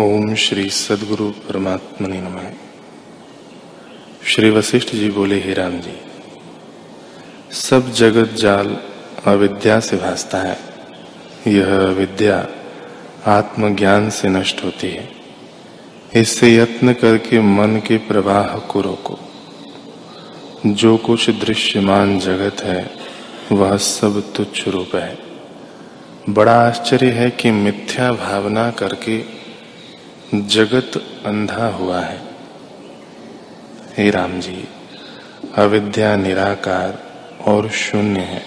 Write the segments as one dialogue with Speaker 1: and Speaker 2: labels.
Speaker 1: ओम श्री सदगुरु परमात्मा नम। श्री वशिष्ठ जी बोले, ही राम जी, सब जगत जाल अविद्या से भासता है। यह अविद्या आत्मज्ञान से नष्ट होती है। इससे यत्न करके मन के प्रवाह को रोको। जो कुछ दृश्यमान जगत है, वह सब तुच्छ रूप है। बड़ा आश्चर्य है कि मिथ्या भावना करके जगत अंधा हुआ है। हे राम जी, अविद्या निराकार और शून्य है।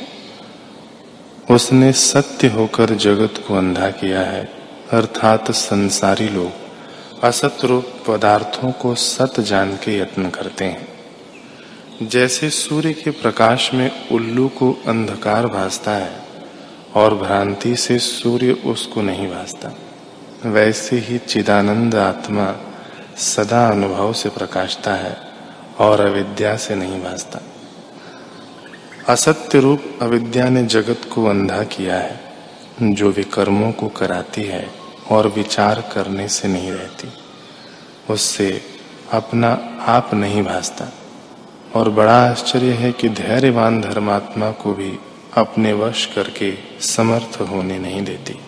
Speaker 1: उसने सत्य होकर जगत को अंधा किया है, अर्थात संसारी लोग असत रूप पदार्थों को सत जान के यत्न करते हैं। जैसे सूर्य के प्रकाश में उल्लू को अंधकार भासता है, और भ्रांति से सूर्य उसको नहीं भासता। वैसे ही चिदानंद आत्मा सदा अनुभव से प्रकाशता है और अविद्या से नहीं भासता। असत्य रूप अविद्या ने जगत को अंधा किया है, जो विकर्मों को कराती है और विचार करने से नहीं रहती। उससे अपना आप नहीं भासता। और बड़ा आश्चर्य है कि धैर्यवान धर्मात्मा को भी अपने वश करके समर्थ होने नहीं देती।